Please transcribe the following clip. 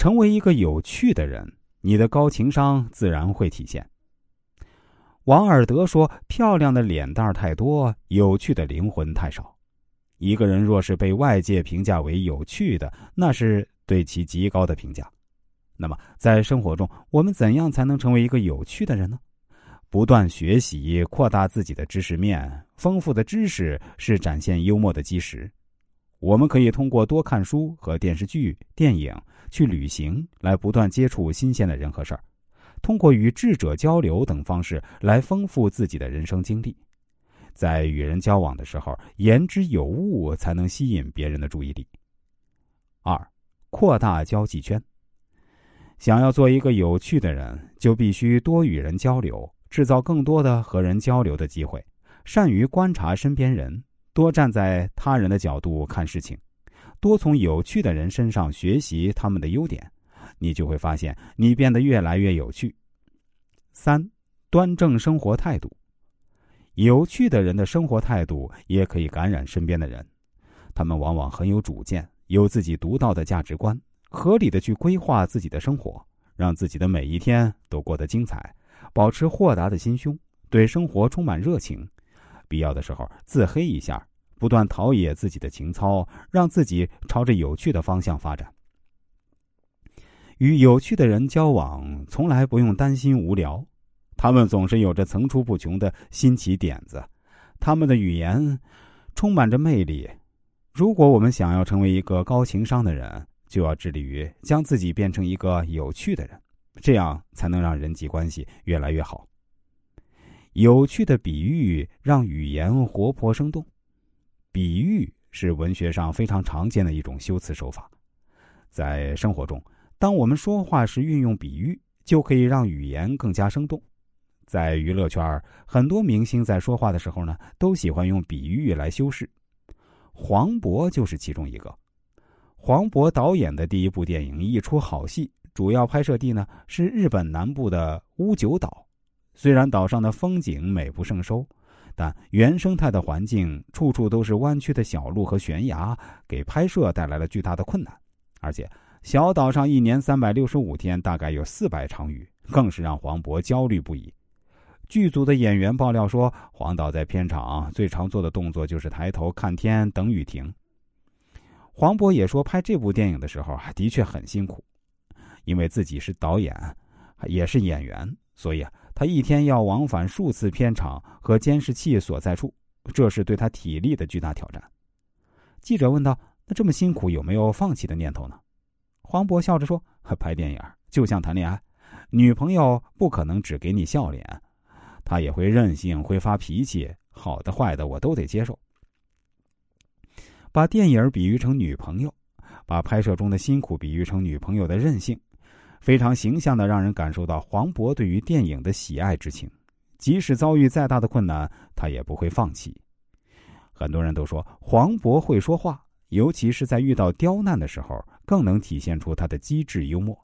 成为一个有趣的人，你的高情商自然会体现。王尔德说：“漂亮的脸蛋太多，有趣的灵魂太少。一个人若是被外界评价为有趣的，那是对其极高的评价。那么，在生活中，我们怎样才能成为一个有趣的人呢？不断学习，扩大自己的知识面，丰富的知识是展现幽默的基石。我们可以通过多看书和电视剧、电影，去旅行，来不断接触新鲜的人和事儿。”通过与智者交流等方式来丰富自己的人生经历，在与人交往的时候言之有物，才能吸引别人的注意力。二，扩大交际圈。想要做一个有趣的人，就必须多与人交流，制造更多的和人交流的机会，善于观察身边人，多站在他人的角度看事情，多从有趣的人身上学习他们的优点。你就会发现，你变得越来越有趣。三，端正生活态度。有趣的人的生活态度也可以感染身边的人。他们往往很有主见，有自己独到的价值观，合理的去规划自己的生活，让自己的每一天都过得精彩。保持豁达的心胸，对生活充满热情。必要的时候自黑一下，不断陶冶自己的情操，让自己朝着有趣的方向发展。与有趣的人交往，从来不用担心无聊。他们总是有着层出不穷的新奇点子，他们的语言充满着魅力。如果我们想要成为一个高情商的人，就要致力于将自己变成一个有趣的人，这样才能让人际关系越来越好。有趣的比喻让语言活泼生动。比喻是文学上非常常见的一种修辞手法，在生活中。当我们说话时运用比喻，就可以让语言更加生动。在娱乐圈，很多明星在说话的时候呢，都喜欢用比喻来修饰。黄渤就是其中一个。黄渤导演的第一部电影《一出好戏》，主要拍摄地呢是日本南部的屋久岛。虽然岛上的风景美不胜收，但原生态的环境处处都是弯曲的小路和悬崖，给拍摄带来了巨大的困难，而且。小岛上一年三百六十五天，大概有四百场雨，更是让黄渤焦虑不已。剧组的演员爆料说，黄导在片场最常做的动作就是抬头看天等雨停。黄渤也说，拍这部电影的时候的确很辛苦，因为自己是导演，也是演员，所以啊，他一天要往返数次片场和监视器所在处，这是对他体力的巨大挑战。记者问道：“那这么辛苦，有没有放弃的念头呢？”黄渤笑着说：“拍电影就像谈恋爱，女朋友不可能只给你笑脸，她也会任性，会发脾气，好的坏的我都得接受。”把电影比喻成女朋友，把拍摄中的辛苦比喻成女朋友的任性，非常形象的让人感受到黄渤对于电影的喜爱之情。即使遭遇再大的困难，他也不会放弃。很多人都说黄渤会说话。尤其是在遇到刁难的时候，更能体现出他的机智幽默。